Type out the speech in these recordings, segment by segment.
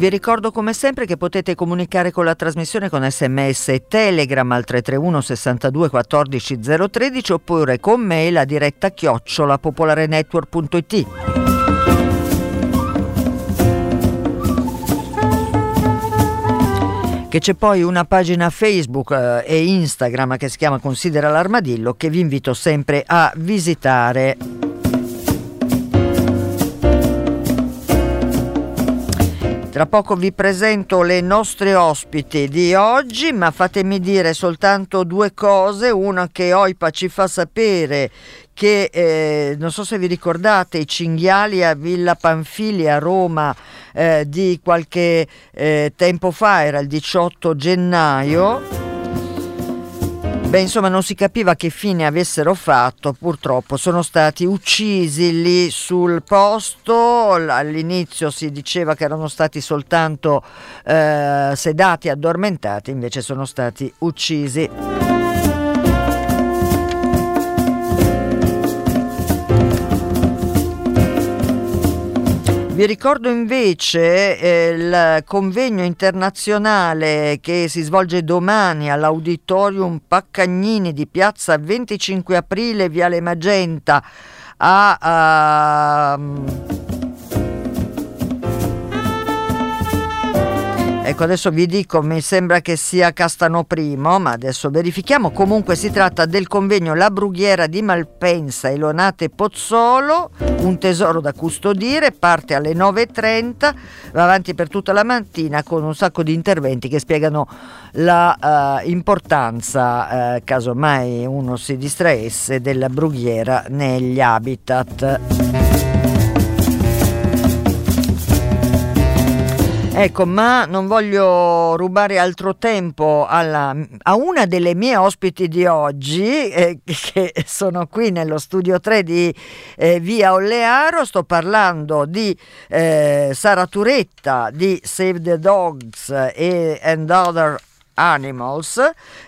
Vi ricordo come sempre che potete comunicare con la trasmissione con sms e telegram al 331 62 14 013 oppure con mail a diretta chiocciola popolarenetwork.it. che c'è poi una pagina Facebook eh, e Instagram che si chiama Considera l'armadillo che vi invito sempre a visitare. Tra poco vi presento le nostre ospiti di oggi, ma fatemi dire soltanto due cose. Una che OIPA ci fa sapere che, eh, non so se vi ricordate, i cinghiali a Villa Panfili a Roma eh, di qualche eh, tempo fa, era il 18 gennaio Beh, insomma, non si capiva che fine avessero fatto, purtroppo sono stati uccisi lì sul posto, all'inizio si diceva che erano stati soltanto eh, sedati, addormentati, invece sono stati uccisi. Vi ricordo invece eh, il convegno internazionale che si svolge domani all'Auditorium Paccagnini di piazza 25 aprile, Viale Magenta a... a Ecco, adesso vi dico, mi sembra che sia Castano Primo, ma adesso verifichiamo. Comunque si tratta del convegno La Brughiera di Malpensa, Elonate Pozzolo, un tesoro da custodire, parte alle 9.30, va avanti per tutta la mattina con un sacco di interventi che spiegano la uh, importanza, uh, casomai uno si distraesse, della brughiera negli habitat. Ecco, ma non voglio rubare altro tempo alla, a una delle mie ospiti di oggi, eh, che sono qui nello studio 3 di eh, Via Ollearo. Sto parlando di eh, Sara Turetta di Save the Dogs e And Other Animals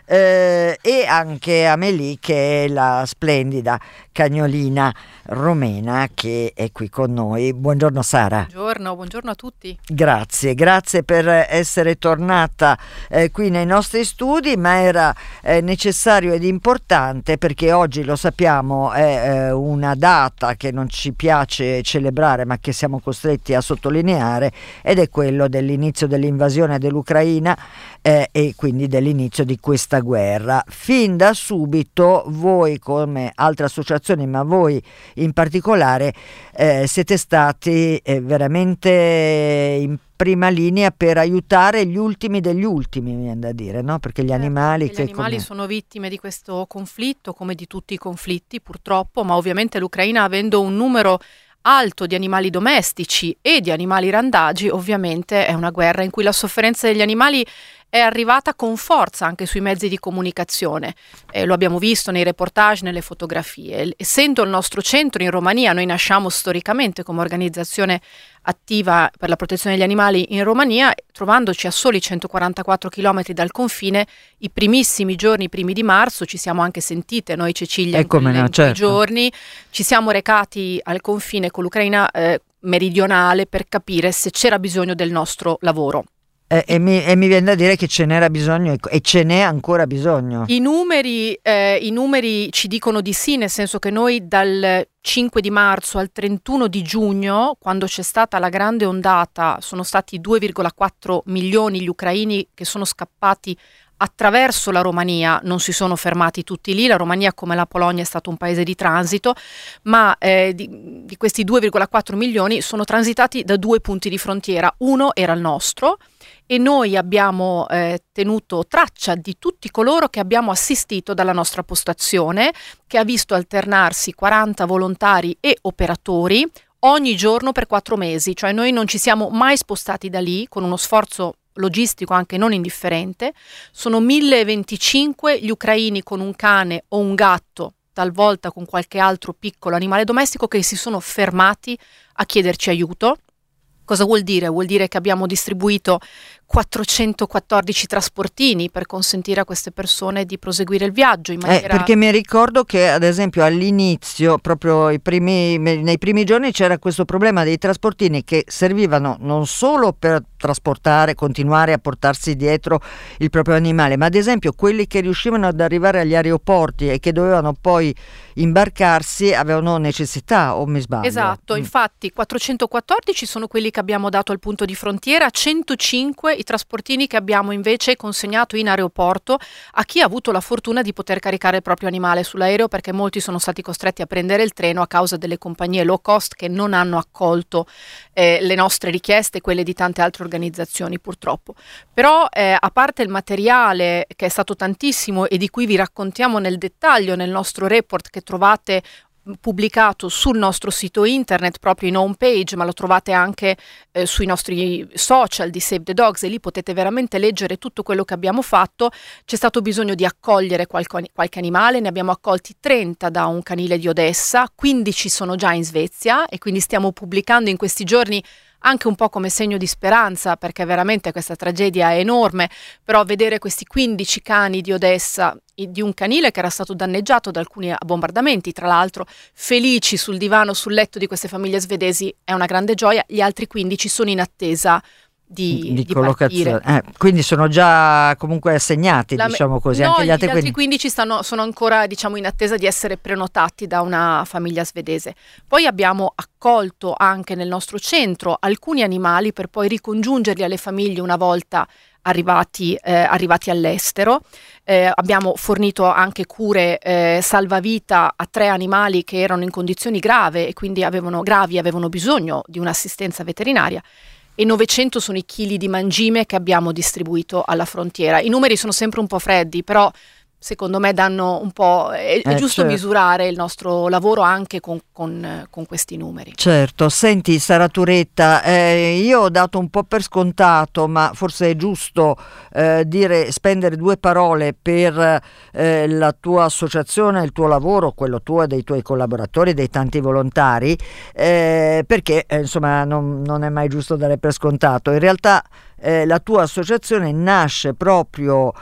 eh, e anche Amelie che è la splendida cagnolina romena che è qui con noi. Buongiorno Sara. Buongiorno, buongiorno a tutti. Grazie, grazie per essere tornata eh, qui nei nostri studi, ma era eh, necessario ed importante perché oggi lo sappiamo è eh, una data che non ci piace celebrare ma che siamo costretti a sottolineare ed è quello dell'inizio dell'invasione dell'Ucraina eh, e quindi dell'inizio di questa guerra. Fin da subito voi come altre associazioni, ma voi in particolare eh, siete stati eh, veramente in prima linea per aiutare gli ultimi degli ultimi, mi viene da dire, no? perché gli certo, animali... Perché gli animali come... sono vittime di questo conflitto, come di tutti i conflitti purtroppo, ma ovviamente l'Ucraina avendo un numero alto di animali domestici e di animali randagi, ovviamente è una guerra in cui la sofferenza degli animali è arrivata con forza anche sui mezzi di comunicazione. Eh, lo abbiamo visto nei reportage, nelle fotografie. Essendo il nostro centro in Romania, noi nasciamo storicamente come organizzazione attiva per la protezione degli animali in Romania, trovandoci a soli 144 km dal confine, i primissimi giorni, i primi di marzo, ci siamo anche sentite noi Cecilia in, quelle, no, certo. giorni, ci siamo recati al confine con l'Ucraina eh, meridionale per capire se c'era bisogno del nostro lavoro. Eh, e, mi, e, mi, viene da dire che ce n'era bisogno e ce n'è ancora bisogno. I numeri, eh, I numeri, ci dicono di sì, nel senso che noi dal 5 di marzo al 31 di giugno, quando c'è stata la grande ondata, sono stati 2,4 milioni gli ucraini che sono scappati attraverso la Romania, non si sono fermati tutti lì, la Romania come la Polonia è stato un paese di transito, ma eh, di, di questi 2,4 milioni sono transitati da due punti di frontiera, uno era il nostro, e noi abbiamo eh, tenuto traccia di tutti coloro che abbiamo assistito dalla nostra postazione, che ha visto alternarsi 40 volontari e operatori, ogni giorno per quattro mesi, cioè noi non ci siamo mai spostati da lì con uno sforzo logistico anche non indifferente. Sono 1025 gli ucraini con un cane o un gatto, talvolta con qualche altro piccolo animale domestico, che si sono fermati a chiederci aiuto. Cosa vuol dire? Vuol dire che abbiamo distribuito 414 trasportini per consentire a queste persone di proseguire il viaggio in eh, maniera... Eh, perché mi ricordo che ad esempio all'inizio, proprio primi, nei primi giorni c'era questo problema dei trasportini che servivano non solo per trasportare, continuare a portarsi dietro il proprio animale, ma ad esempio quelli che riuscivano ad arrivare agli aeroporti e che dovevano poi imbarcarsi avevano necessità o mi sbaglio? Esatto, mm. infatti 414 sono quelli che abbiamo dato al punto di frontiera, 105 i trasportini che abbiamo invece consegnato in aeroporto a chi ha avuto la fortuna di poter caricare il proprio animale sull'aereo perché molti sono stati costretti a prendere il treno a causa delle compagnie low cost che non hanno accolto eh, le nostre richieste e quelle di tante altre organizzazioni purtroppo. Però eh, a parte il materiale che è stato tantissimo e di cui vi raccontiamo nel dettaglio nel nostro report che trovate pubblicato sul nostro sito internet proprio in home page ma lo trovate anche eh, sui nostri social di Save the Dogs e lì potete veramente leggere tutto quello che abbiamo fatto. C'è stato bisogno di accogliere qualche, qualche animale ne abbiamo accolti 30 da un canile di Odessa 15 sono già in Svezia e quindi stiamo pubblicando in questi giorni anche un po' come segno di speranza, perché veramente questa tragedia è enorme, però vedere questi 15 cani di Odessa, di un canile che era stato danneggiato da alcuni bombardamenti, tra l'altro felici sul divano, sul letto di queste famiglie svedesi, è una grande gioia, gli altri 15 sono in attesa di, di, di collocazione. Eh, quindi sono già comunque assegnati, La, diciamo così. No, anche gli altri, gli altri 15 stanno, sono ancora diciamo, in attesa di essere prenotati da una famiglia svedese. Poi abbiamo accolto anche nel nostro centro alcuni animali per poi ricongiungerli alle famiglie una volta arrivati, eh, arrivati all'estero. Eh, abbiamo fornito anche cure eh, salvavita a tre animali che erano in condizioni grave e quindi avevano, gravi avevano bisogno di un'assistenza veterinaria e 900 sono i chili di mangime che abbiamo distribuito alla frontiera. I numeri sono sempre un po' freddi, però secondo me danno un po'... È, è eh, giusto certo. misurare il nostro lavoro anche con, con, con, questi numeri. Certo, senti Sara Turetta, eh, io ho dato un po' per scontato, ma forse è giusto eh, dire, spendere due parole per eh, la tua associazione, il tuo lavoro, quello tuo e dei tuoi collaboratori, dei tanti volontari, eh, perché eh, insomma non, non, è mai giusto dare per scontato. In realtà la tua associazione nasce proprio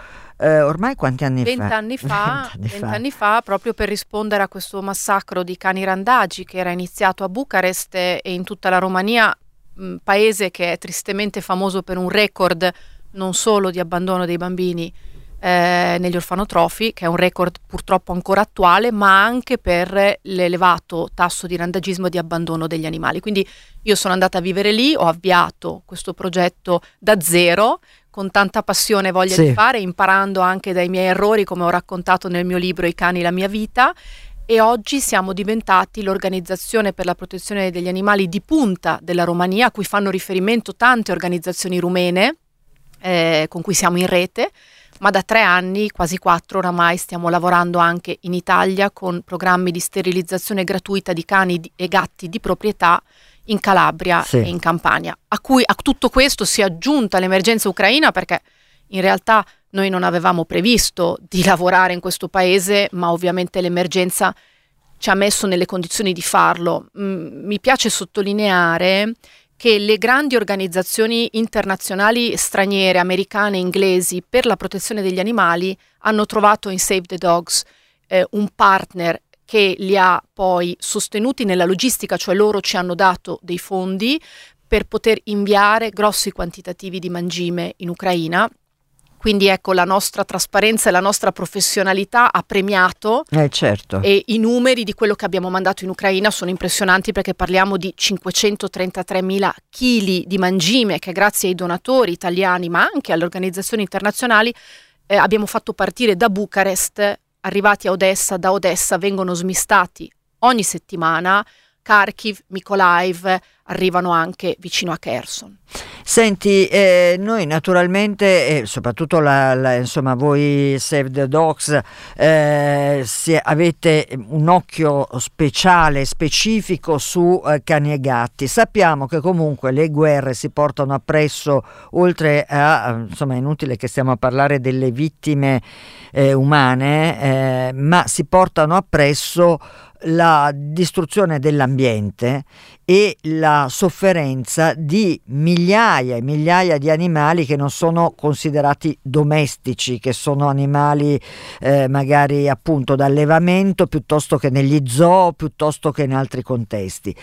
eh, ormai quanti anni 20 fa? Anni fa 20 anni, 20 fa. anni fa, proprio per rispondere a questo massacro di cani randagi che era iniziato a Bucarest e in tutta la Romania, mh, paese che è tristemente famoso per un record non solo di abbandono dei bambini eh, negli orfanotrofi, che è un record purtroppo ancora attuale, ma anche per l'elevato tasso di randagismo e di abbandono degli animali. Quindi io sono andata a vivere lì, ho avviato questo progetto da zero con tanta passione e voglia sì. di fare, imparando anche dai miei errori, come ho raccontato nel mio libro I cani, la mia vita. E oggi siamo diventati l'organizzazione per la protezione degli animali di punta della Romania, a cui fanno riferimento tante organizzazioni rumene eh, con cui siamo in rete, ma da tre anni, quasi quattro oramai, stiamo lavorando anche in Italia con programmi di sterilizzazione gratuita di cani e gatti di proprietà in Calabria sì. e in Campania, a cui a tutto questo si è aggiunta l'emergenza ucraina perché in realtà noi non avevamo previsto di lavorare in questo paese, ma ovviamente l'emergenza ci ha messo nelle condizioni di farlo. Mm, mi piace sottolineare che le grandi organizzazioni internazionali straniere, americane inglesi per la protezione degli animali hanno trovato in Save the Dogs eh, un partner che li ha poi sostenuti nella logistica, cioè loro ci hanno dato dei fondi per poter inviare grossi quantitativi di mangime in Ucraina. Quindi ecco la nostra trasparenza e la nostra professionalità ha premiato eh, certo. e i numeri di quello che abbiamo mandato in Ucraina sono impressionanti perché parliamo di 533 mila chili di mangime che grazie ai donatori italiani ma anche alle organizzazioni internazionali eh, abbiamo fatto partire da Bucarest arrivati a Odessa, da Odessa vengono smistati ogni settimana. Kharkiv, Mykolaiv arrivano anche vicino a Kherson. Senti, eh, noi naturalmente, e soprattutto la, la, insomma, voi Save the Dogs, eh, avete un occhio speciale, specifico su eh, cani e gatti. Sappiamo che comunque le guerre si portano appresso, oltre a, insomma, è inutile che stiamo a parlare delle vittime eh, umane, eh, ma si portano appresso la distruzione dell'ambiente e la sofferenza di migliaia e migliaia di animali che non sono considerati domestici, che sono animali eh, magari appunto d'allevamento piuttosto che negli zoo, piuttosto che in altri contesti.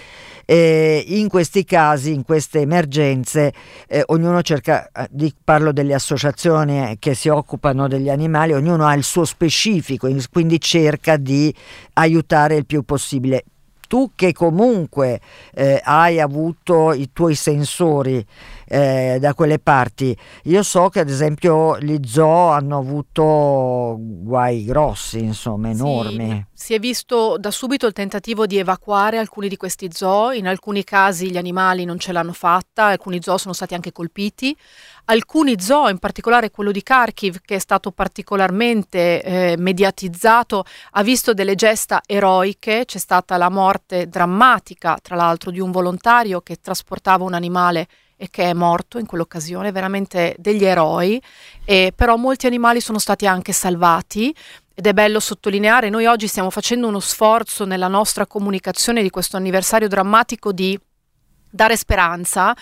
E in questi casi, in queste emergenze, eh, ognuno cerca, eh, di, parlo delle associazioni che si occupano degli animali, ognuno ha il suo specifico, quindi cerca di aiutare il più possibile tu che comunque eh, hai avuto i tuoi sensori eh, da quelle parti, io so che ad esempio gli zoo hanno avuto guai grossi, insomma, enormi. Sì, si è visto da subito il tentativo di evacuare alcuni di questi zoo, in alcuni casi gli animali non ce l'hanno fatta, alcuni zoo sono stati anche colpiti. Alcuni zoo, in particolare quello di Kharkiv, che è stato particolarmente eh, mediatizzato, ha visto delle gesta eroiche. C'è stata la morte drammatica, tra l'altro, di un volontario che trasportava un animale e che è morto in quell'occasione, veramente degli eroi, e però molti animali sono stati anche salvati. Ed è bello sottolineare, noi oggi stiamo facendo uno sforzo nella nostra comunicazione di questo anniversario drammatico di dare speranza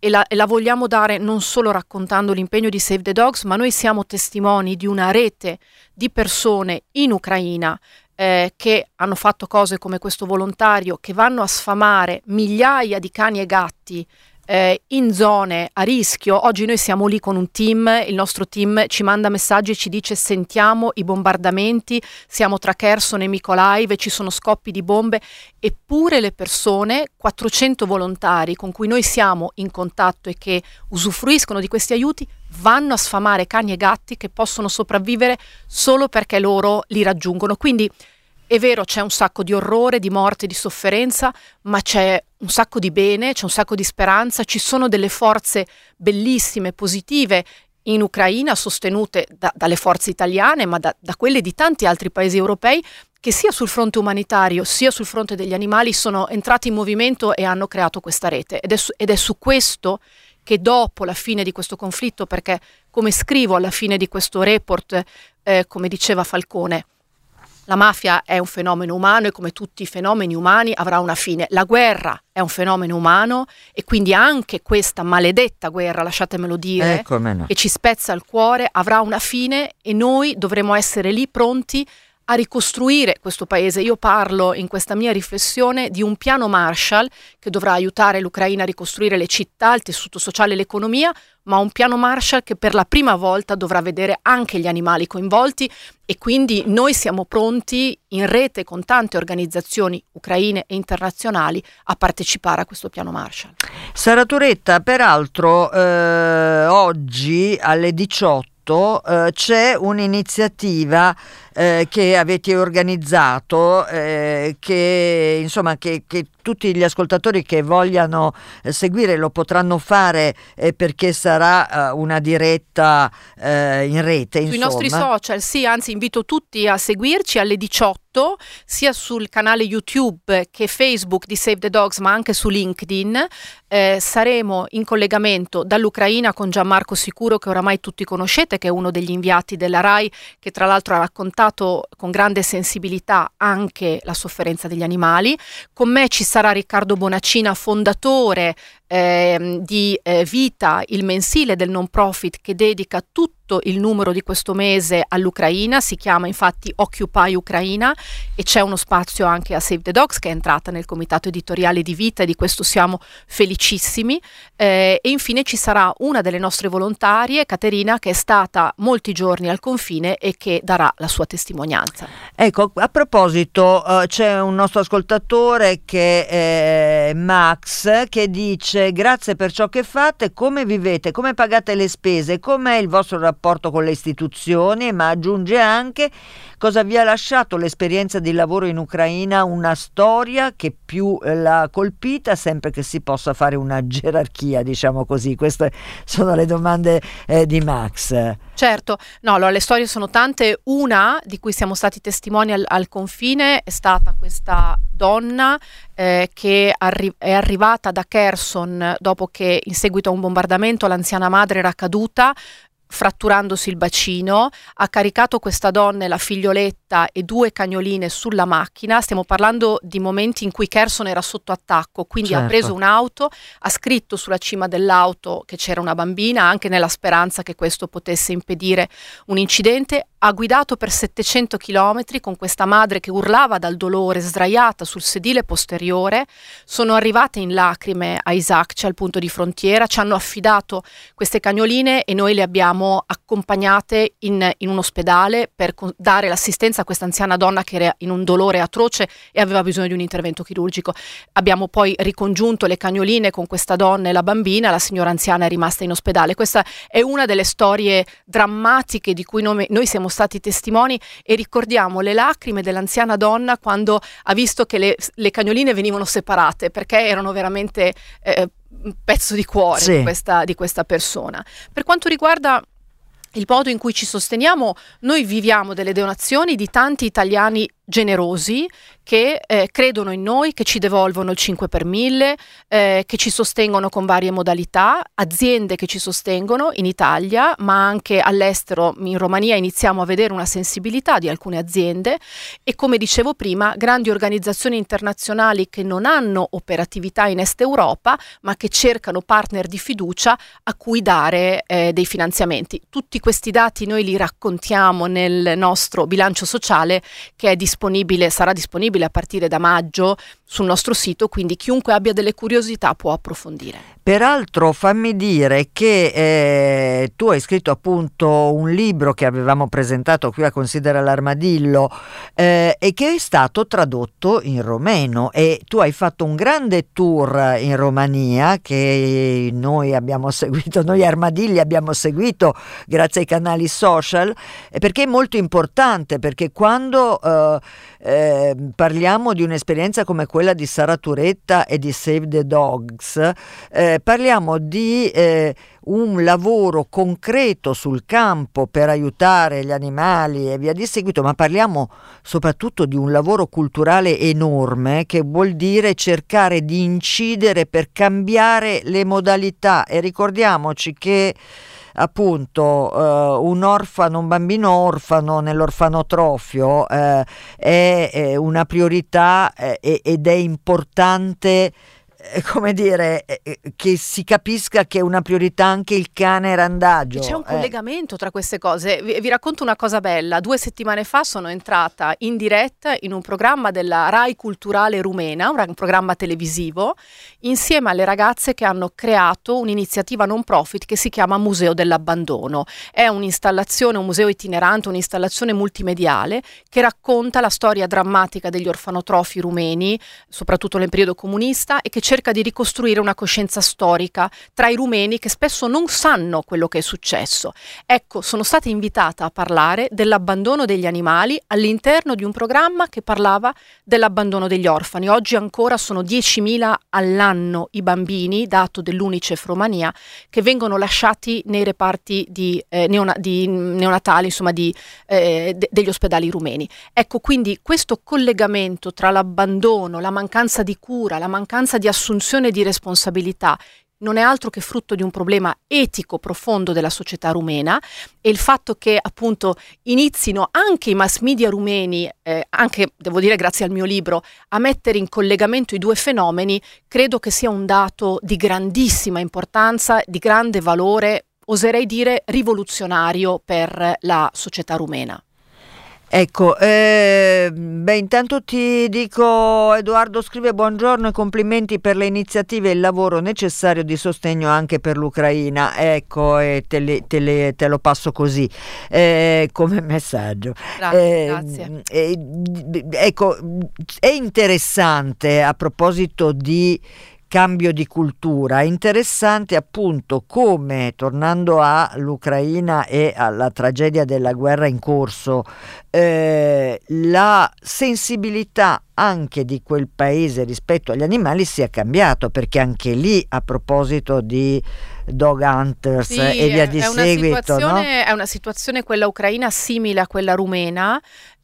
e la, e la, vogliamo dare non solo raccontando l'impegno di Save the Dogs, ma noi siamo testimoni di una rete di persone in Ucraina eh, che hanno fatto cose come questo volontario, che vanno a sfamare migliaia di cani e gatti eh, in zone a rischio. Oggi noi siamo lì con un team, il nostro team ci manda messaggi e ci dice sentiamo i bombardamenti, siamo tra Kherson e Mykolaiv, ci sono scoppi di bombe, eppure le persone, 400 volontari con cui noi siamo in contatto e che usufruiscono di questi aiuti, vanno a sfamare cani e gatti che possono sopravvivere solo perché loro li raggiungono. Quindi è vero, c'è un sacco di orrore, di morte, di sofferenza, ma c'è un sacco di bene, c'è un sacco di speranza, ci sono delle forze bellissime, positive in Ucraina, sostenute da, dalle forze italiane, ma da, da quelle di tanti altri paesi europei, che sia sul fronte umanitario sia sul fronte degli animali sono entrati in movimento e hanno creato questa rete. Ed è su, ed è su questo che dopo la fine di questo conflitto, perché come scrivo alla fine di questo report, eh, come diceva Falcone, la mafia è un fenomeno umano e come tutti i fenomeni umani avrà una fine. La guerra è un fenomeno umano e quindi anche questa maledetta guerra, lasciatemelo dire, ecco, no. che ci spezza il cuore, avrà una fine e noi dovremo essere lì pronti a ricostruire questo paese. Io parlo in questa mia riflessione di un piano Marshall che dovrà aiutare l'Ucraina a ricostruire le città, il tessuto sociale e l'economia, ma un piano Marshall che per la prima volta dovrà vedere anche gli animali coinvolti e quindi noi siamo pronti in rete con tante organizzazioni ucraine e internazionali a partecipare a questo piano Marshall. Sara Turetta, peraltro eh, oggi alle 18 eh, c'è un'iniziativa eh, che avete organizzato, eh, che, insomma, che, che, tutti gli ascoltatori che vogliano eh, seguire lo potranno fare eh, perché sarà eh, una diretta in rete. Sui insomma. nostri social, sì, anzi invito tutti a seguirci alle 18 sia sul canale YouTube che Facebook di Save the Dogs, ma anche su LinkedIn. Eh, saremo in collegamento dall'Ucraina con Gianmarco Sicuro, che oramai tutti conoscete, che è uno degli inviati della RAI, che tra l'altro ha raccontato con grande sensibilità anche la sofferenza degli animali. Con me ci sarà Riccardo Bonacina, fondatore eh, di eh, Vita, il mensile del non profit che dedica tutto il numero di questo mese all'Ucraina, si chiama infatti Occupy Ucraina e c'è uno spazio anche a Save the Dogs che è entrata nel comitato editoriale di Vita e di questo siamo felicissimi. Eh, e infine ci sarà una delle nostre volontarie, Caterina, che è stata molti giorni al confine e che darà la sua testimonianza. Ecco, a proposito, uh, c'è un nostro ascoltatore che è Max che dice grazie per ciò che fate, come vivete, come pagate le spese, com'è il vostro rapporto rapporto con le istituzioni, ma aggiunge anche cosa vi ha lasciato l'esperienza di lavoro in Ucraina, una storia che più l'ha colpita, sempre che si possa fare una gerarchia, diciamo così. Queste sono le domande eh, di Max. Certo, no, allora le storie sono tante. Una di cui siamo stati testimoni al, al confine è stata questa donna eh, che arri- è arrivata da Kherson dopo che in seguito a un bombardamento l'anziana madre era caduta fratturandosi il bacino, ha caricato questa donna e la figlioletta e due cagnoline sulla macchina. Stiamo parlando di momenti in cui Kerson era sotto attacco, quindi certo. ha preso un'auto, ha scritto sulla cima dell'auto che c'era una bambina, anche nella speranza che questo potesse impedire un incidente, ha guidato per 700 km con questa madre che urlava dal dolore, sdraiata sul sedile posteriore. Sono arrivate in lacrime a Isaac, al punto di frontiera, ci hanno affidato queste cagnoline e noi le abbiamo accompagnate in, in un ospedale per co- dare l'assistenza a questa anziana donna che era in un dolore atroce e aveva bisogno di un intervento chirurgico. Abbiamo poi ricongiunto le cagnoline con questa donna e la bambina, la signora anziana è rimasta in ospedale. Questa è una delle storie drammatiche di cui noi, noi siamo stati testimoni e ricordiamo le lacrime dell'anziana donna quando ha visto che le, le cagnoline venivano separate perché erano veramente eh, un pezzo di cuore sì. di, questa, di questa persona. Per quanto riguarda il modo in cui ci sosteniamo, noi viviamo delle donazioni di tanti italiani generosi che eh, credono in noi, che ci devolvono il 5 per 1000, eh, che ci sostengono con varie modalità, aziende che ci sostengono in Italia, ma anche all'estero, in Romania iniziamo a vedere una sensibilità di alcune aziende e come dicevo prima, grandi organizzazioni internazionali che non hanno operatività in Est Europa, ma che cercano partner di fiducia a cui dare eh, dei finanziamenti. Tutti questi dati noi li raccontiamo nel nostro bilancio sociale che è disponibile, sarà disponibile disponibile a partire da maggio sul nostro sito, quindi chiunque abbia delle curiosità può approfondire. Peraltro fammi dire che eh, tu hai scritto appunto un libro che avevamo presentato qui a Considera l'Armadillo eh, e che è stato tradotto in romeno. E tu hai fatto un grande tour in Romania che noi abbiamo seguito, noi armadilli abbiamo seguito grazie ai canali social perché è molto importante perché quando eh, eh parliamo di un'esperienza come quella di Sara Turetta e di Save the Dogs, eh, parliamo di eh, un lavoro concreto sul campo per aiutare gli animali e via di seguito, ma parliamo soprattutto di un lavoro culturale enorme che vuol dire cercare di incidere per cambiare le modalità. E ricordiamoci che appunto uh, un orfano, un bambino orfano nell'orfanotrofio uh, è, è, una priorità eh, ed è importante eh, come dire, eh, eh, che si capisca che è una priorità anche il cane randagio. C'è un collegamento tra queste cose. Vi, vi, racconto una cosa bella. Due settimane fa sono entrata in diretta in un programma della RAI Culturale Rumena, un programma televisivo, insieme alle ragazze che hanno creato un'iniziativa non profit che si chiama Museo dell'Abbandono. È un'installazione, un museo itinerante, un'installazione multimediale che racconta la storia drammatica degli orfanotrofi rumeni, soprattutto nel periodo comunista, e che cerca di ricostruire una coscienza storica tra i rumeni che spesso non sanno quello che è successo. Ecco, sono stata invitata a parlare dell'abbandono degli animali all'interno di un programma che parlava dell'abbandono degli orfani. Oggi ancora sono 10.000 all'anno i bambini, dato dell'Unicef Romania, che vengono lasciati nei reparti di, eh, neona- di neonatali, insomma, di, eh, de- degli ospedali rumeni. Ecco, quindi questo collegamento tra l'abbandono, la mancanza di cura, la mancanza di assunzione assunzione di responsabilità non è altro che frutto di un problema etico profondo della società rumena e il fatto che appunto inizino anche i mass media rumeni, eh, anche devo dire grazie al mio libro, a mettere in collegamento i due fenomeni, credo che sia un dato di grandissima importanza, di grande valore, oserei dire rivoluzionario per la società rumena. Ecco, eh, beh, intanto ti dico, Edoardo scrive buongiorno e complimenti per le iniziative e il lavoro necessario di sostegno anche per l'Ucraina. Ecco, e te, le, te, le, te lo passo così eh, come messaggio. Grazie, eh, grazie. ecco, è interessante a proposito di cambio di cultura. Interessante appunto come, tornando all'Ucraina e alla tragedia della guerra in corso, eh, la sensibilità anche di quel paese rispetto agli animali sia cambiato, perché anche lì a proposito di dog hunters sì, e via di è seguito. Una no? È una situazione quella ucraina simile a quella rumena,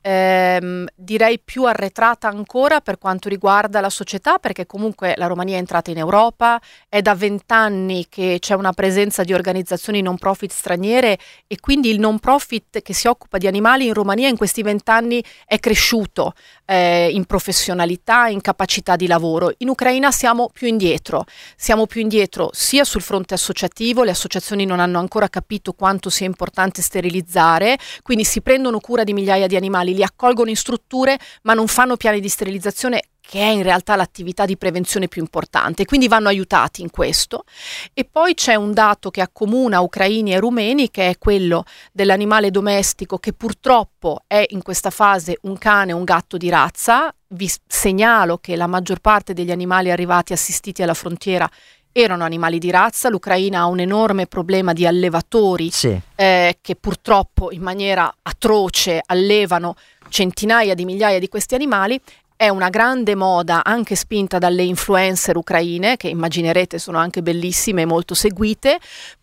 ehm, direi più arretrata ancora per quanto riguarda la società, perché comunque la Romania è entrata in Europa, è da vent'anni che c'è una presenza di organizzazioni non profit straniere e quindi il non profit che si occupa di animali in Romania in questi vent'anni è cresciuto eh, in professionalità, in capacità di lavoro. In Ucraina siamo più indietro, siamo più indietro sia sul fronte associativo, le associazioni non hanno ancora capito quanto sia importante sterilizzare, quindi si prendono cura di migliaia di animali li accolgono in strutture ma non fanno piani di sterilizzazione che è in realtà l'attività di prevenzione più importante, quindi vanno aiutati in questo. E poi c'è un dato che accomuna ucraini e rumeni, che è quello dell'animale domestico, che purtroppo è in questa fase un cane o un gatto di razza. Vi segnalo che la maggior parte degli animali arrivati assistiti alla frontiera erano animali di razza, l'Ucraina ha un enorme problema di allevatori sì. eh, che purtroppo in maniera atroce allevano centinaia di migliaia di questi animali è una grande moda anche spinta dalle influencer ucraine, che immaginerete sono anche bellissime e molto seguite,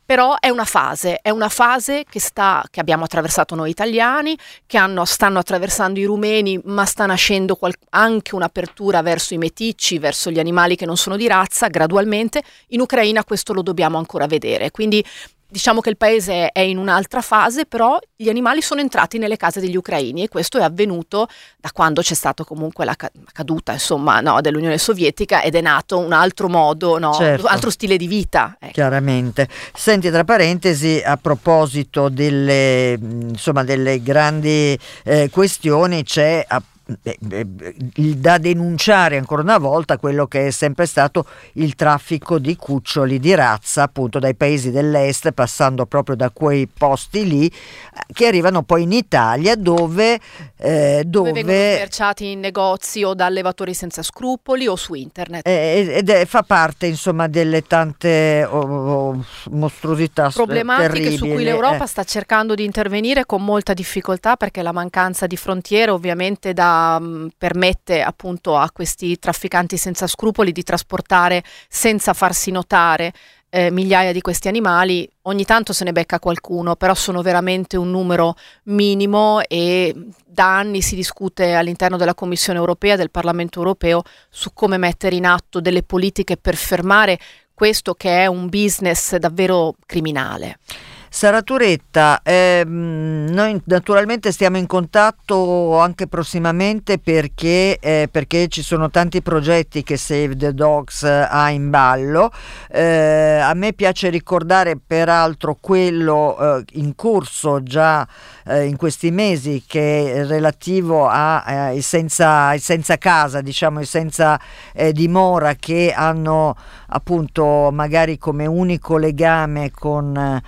però è una fase, è una fase che, sta, che abbiamo attraversato noi italiani, che hanno, stanno attraversando i rumeni, ma sta nascendo qual- anche un'apertura verso i meticci, verso gli animali che non sono di razza, gradualmente. In Ucraina questo lo dobbiamo ancora vedere. Quindi Diciamo che il paese è in un'altra fase, però gli animali sono entrati nelle case degli ucraini e questo è avvenuto da quando c'è stata comunque la caduta insomma, no, dell'Unione Sovietica ed è nato un altro modo, no, certo. un altro stile di vita. Ecco. Chiaramente. Senti, tra parentesi, a proposito delle, insomma, delle grandi eh, questioni, c'è appunto da denunciare ancora una volta quello che è sempre stato il traffico di cuccioli di razza appunto dai paesi dell'est passando proprio da quei posti lì che arrivano poi in Italia dove eh, dove, dove vengono commerciati in negozi o da allevatori senza scrupoli o su internet eh, ed è, fa parte insomma delle tante oh, oh, mostruosità problematiche su cui l'Europa eh. sta cercando di intervenire con molta difficoltà perché la mancanza di frontiere ovviamente da Ehm, permette appunto a questi trafficanti senza scrupoli di trasportare senza farsi notare eh, migliaia di questi animali, ogni tanto se ne becca qualcuno, però sono veramente un numero minimo e da anni si discute all'interno della Commissione europea, del Parlamento europeo, su come mettere in atto delle politiche per fermare questo che è un business davvero criminale. Sara Turetta, ehm, noi naturalmente stiamo in contatto anche prossimamente perché, eh, perché, ci sono tanti progetti che Save the Dogs ha in ballo. Eh, a me piace ricordare peraltro quello eh, in corso già eh, in questi mesi che è relativo ai eh, senza, senza, casa, diciamo i senza eh, dimora che hanno appunto magari come unico legame con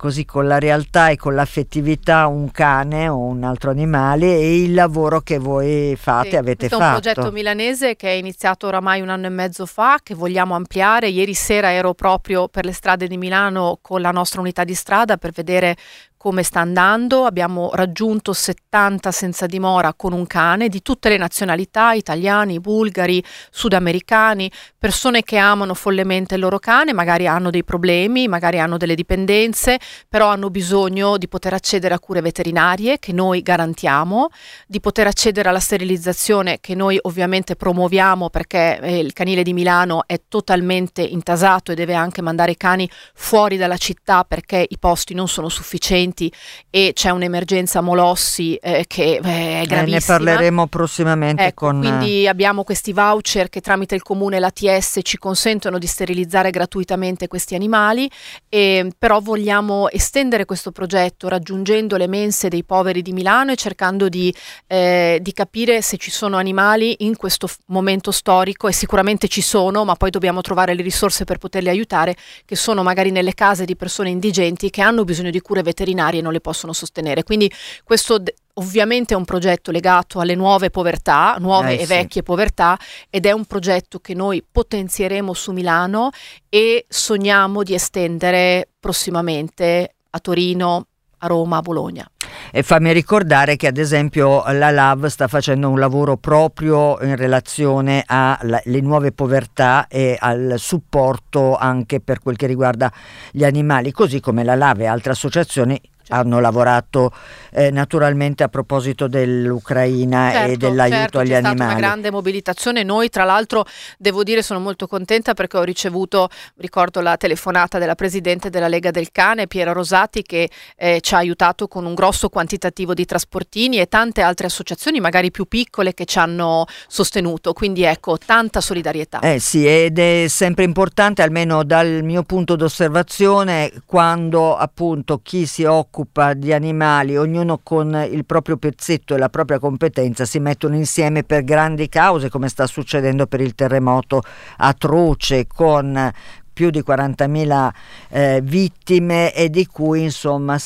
così con la realtà e con l'affettività un cane o un altro animale e il lavoro che voi fate, sì, avete fatto. È un progetto milanese che è iniziato oramai un anno e mezzo fa, che vogliamo ampliare. Ieri sera ero proprio per le strade di Milano con la nostra unità di strada per vedere come sta andando, abbiamo raggiunto 70 senza dimora con un cane di tutte le nazionalità, italiani, bulgari, sudamericani, persone che amano follemente il loro cane, magari hanno dei problemi, magari hanno delle dipendenze, però hanno bisogno di poter accedere a cure veterinarie che noi garantiamo, di poter accedere alla sterilizzazione che noi ovviamente promuoviamo perché eh, il canile di Milano è totalmente intasato e deve anche mandare i cani fuori dalla città perché i posti non sono sufficienti pazienti e c'è un'emergenza molossi eh, che eh, è gravissima. Eh, ne parleremo prossimamente ecco, con... Quindi abbiamo questi voucher che tramite il comune e l'ATS ci consentono di sterilizzare gratuitamente questi animali, e, però vogliamo estendere questo progetto raggiungendo le mense dei poveri di Milano e cercando di, eh, di capire se ci sono animali in questo f- momento storico e sicuramente ci sono, ma poi dobbiamo trovare le risorse per poterli aiutare, che sono magari nelle case di persone indigenti che hanno bisogno di cure veterinarie veterinarie non le possono sostenere. Quindi questo ovviamente è un progetto legato alle nuove povertà, nuove eh, e vecchie povertà, ed è un progetto che noi potenzieremo su Milano e sogniamo di estendere prossimamente a Torino, a Roma, a Bologna. E fammi ricordare che ad esempio la LAV sta facendo un lavoro proprio in relazione alle nuove povertà e al supporto anche per quel che riguarda gli animali, così come la LAV e altre associazioni hanno lavorato eh, naturalmente a proposito dell'Ucraina certo, e dell'aiuto certo, agli c'è animali. C'è stata una grande mobilitazione. Noi, tra l'altro, devo dire, sono molto contenta perché ho ricevuto, ricordo la telefonata della presidente della Lega del Cane, Piera Rosati, che eh, ci ha aiutato con un grosso quantitativo di trasportini e tante altre associazioni, magari più piccole, che ci hanno sostenuto. Quindi ecco, tanta solidarietà. Eh sì, ed è sempre importante, almeno dal mio punto d'osservazione, quando appunto chi si occupa occupa di animali, ognuno con il proprio pezzetto e la propria competenza, si mettono insieme per grandi cause, come sta succedendo per il terremoto atroce con più di 40.000 eh, vittime e di cui insomma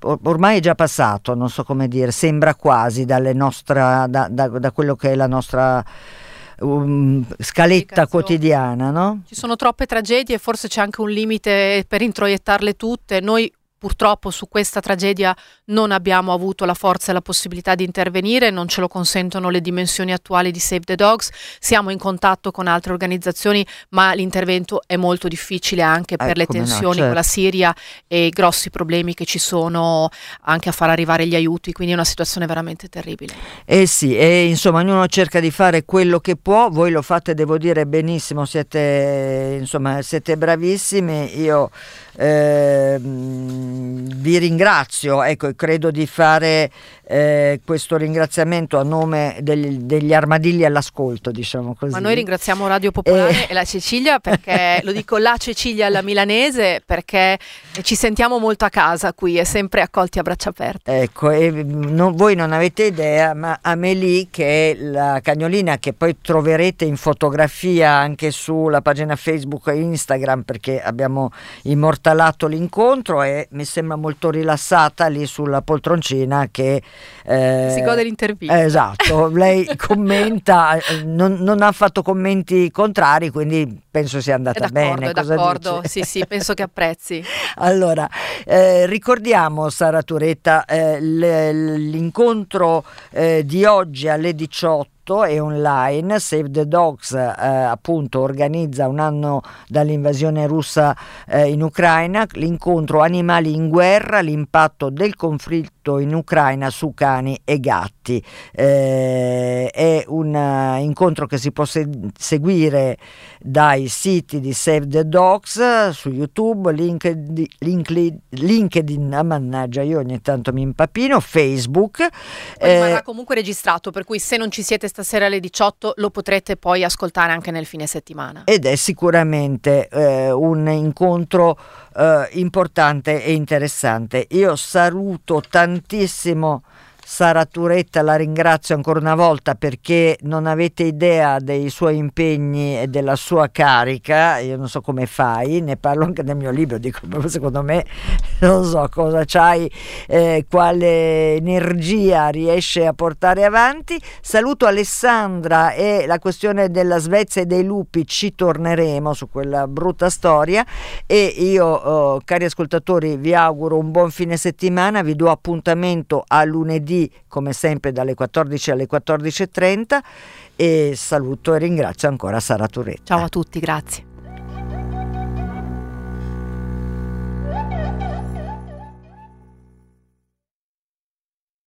ormai è già passato, non so come dire, sembra quasi nostra, da, da, da quello che è la nostra um, scaletta quotidiana. No? Ci sono troppe tragedie, forse c'è anche un limite per introiettarle tutte. Noi Purtroppo su questa tragedia non abbiamo avuto la forza e la possibilità di intervenire, non ce lo consentono le dimensioni attuali di Save the Dogs. Siamo in contatto con altre organizzazioni, ma l'intervento è molto difficile anche per eh, le tensioni no, certo. con la. Siria e i grossi problemi che ci sono anche a far arrivare gli aiuti, quindi è una situazione veramente terribile. Eh sì, e insomma ognuno cerca di fare quello che può, voi lo fate devo dire benissimo, siete, insomma, siete bravissimi. Io eh, vi ringrazio, ecco, credo di fare eh, questo ringraziamento a nome degli, degli, armadilli all'ascolto, diciamo così. Ma noi ringraziamo Radio Popolare e, e la Cecilia perché, lo dico la Cecilia alla milanese, perché ci sentiamo molto a casa qui e sempre accolti a braccia aperte. Ecco, e non, voi non avete idea, ma Amelie, che è la cagnolina che poi troverete in fotografia anche sulla pagina Facebook e Instagram, perché abbiamo immortalato l'incontro e mi sembra molto rilassata lì sulla poltroncina che eh, si gode l'intervista. Esatto, lei commenta, eh, non, non, ha fatto commenti contrari, quindi penso sia andata è bene. È d'accordo, sì, sì, penso che apprezzi. allora, eh, ricordiamo, Sara Turetta, eh, l'incontro eh, di oggi alle 18 è online. Save the Dogs eh, appunto organizza un anno dall'invasione russa eh, in Ucraina l'incontro Animali in guerra, l'impatto del conflitto in Ucraina su cani e gatti. Eh, è un uh, incontro che si può se- seguire dai siti di Save the Dogs su YouTube, LinkedIn, LinkedIn, LinkedIn ah, mannaggia io ogni tanto mi impappino, Facebook. Poi rimarrà comunque registrato, per cui se non ci siete stasera alle 18 lo potrete poi ascoltare anche nel fine settimana. Ed è sicuramente eh, un incontro eh, importante e interessante. Io saluto tantissimo tantissimo Sara Turetta la ringrazio ancora una volta perché non avete idea dei suoi impegni e della sua carica, io non so come fai, ne parlo anche nel mio libro, dico secondo me non so cosa c'hai, eh, quale energia riesce a portare avanti. Saluto Alessandra e la questione della Svezia e dei lupi, ci torneremo su quella brutta storia e io oh, cari ascoltatori vi auguro un buon fine settimana, vi do appuntamento a lunedì come sempre dalle 14 alle 14.30 e saluto e ringrazio ancora Sara Turetta. Ciao a tutti, grazie.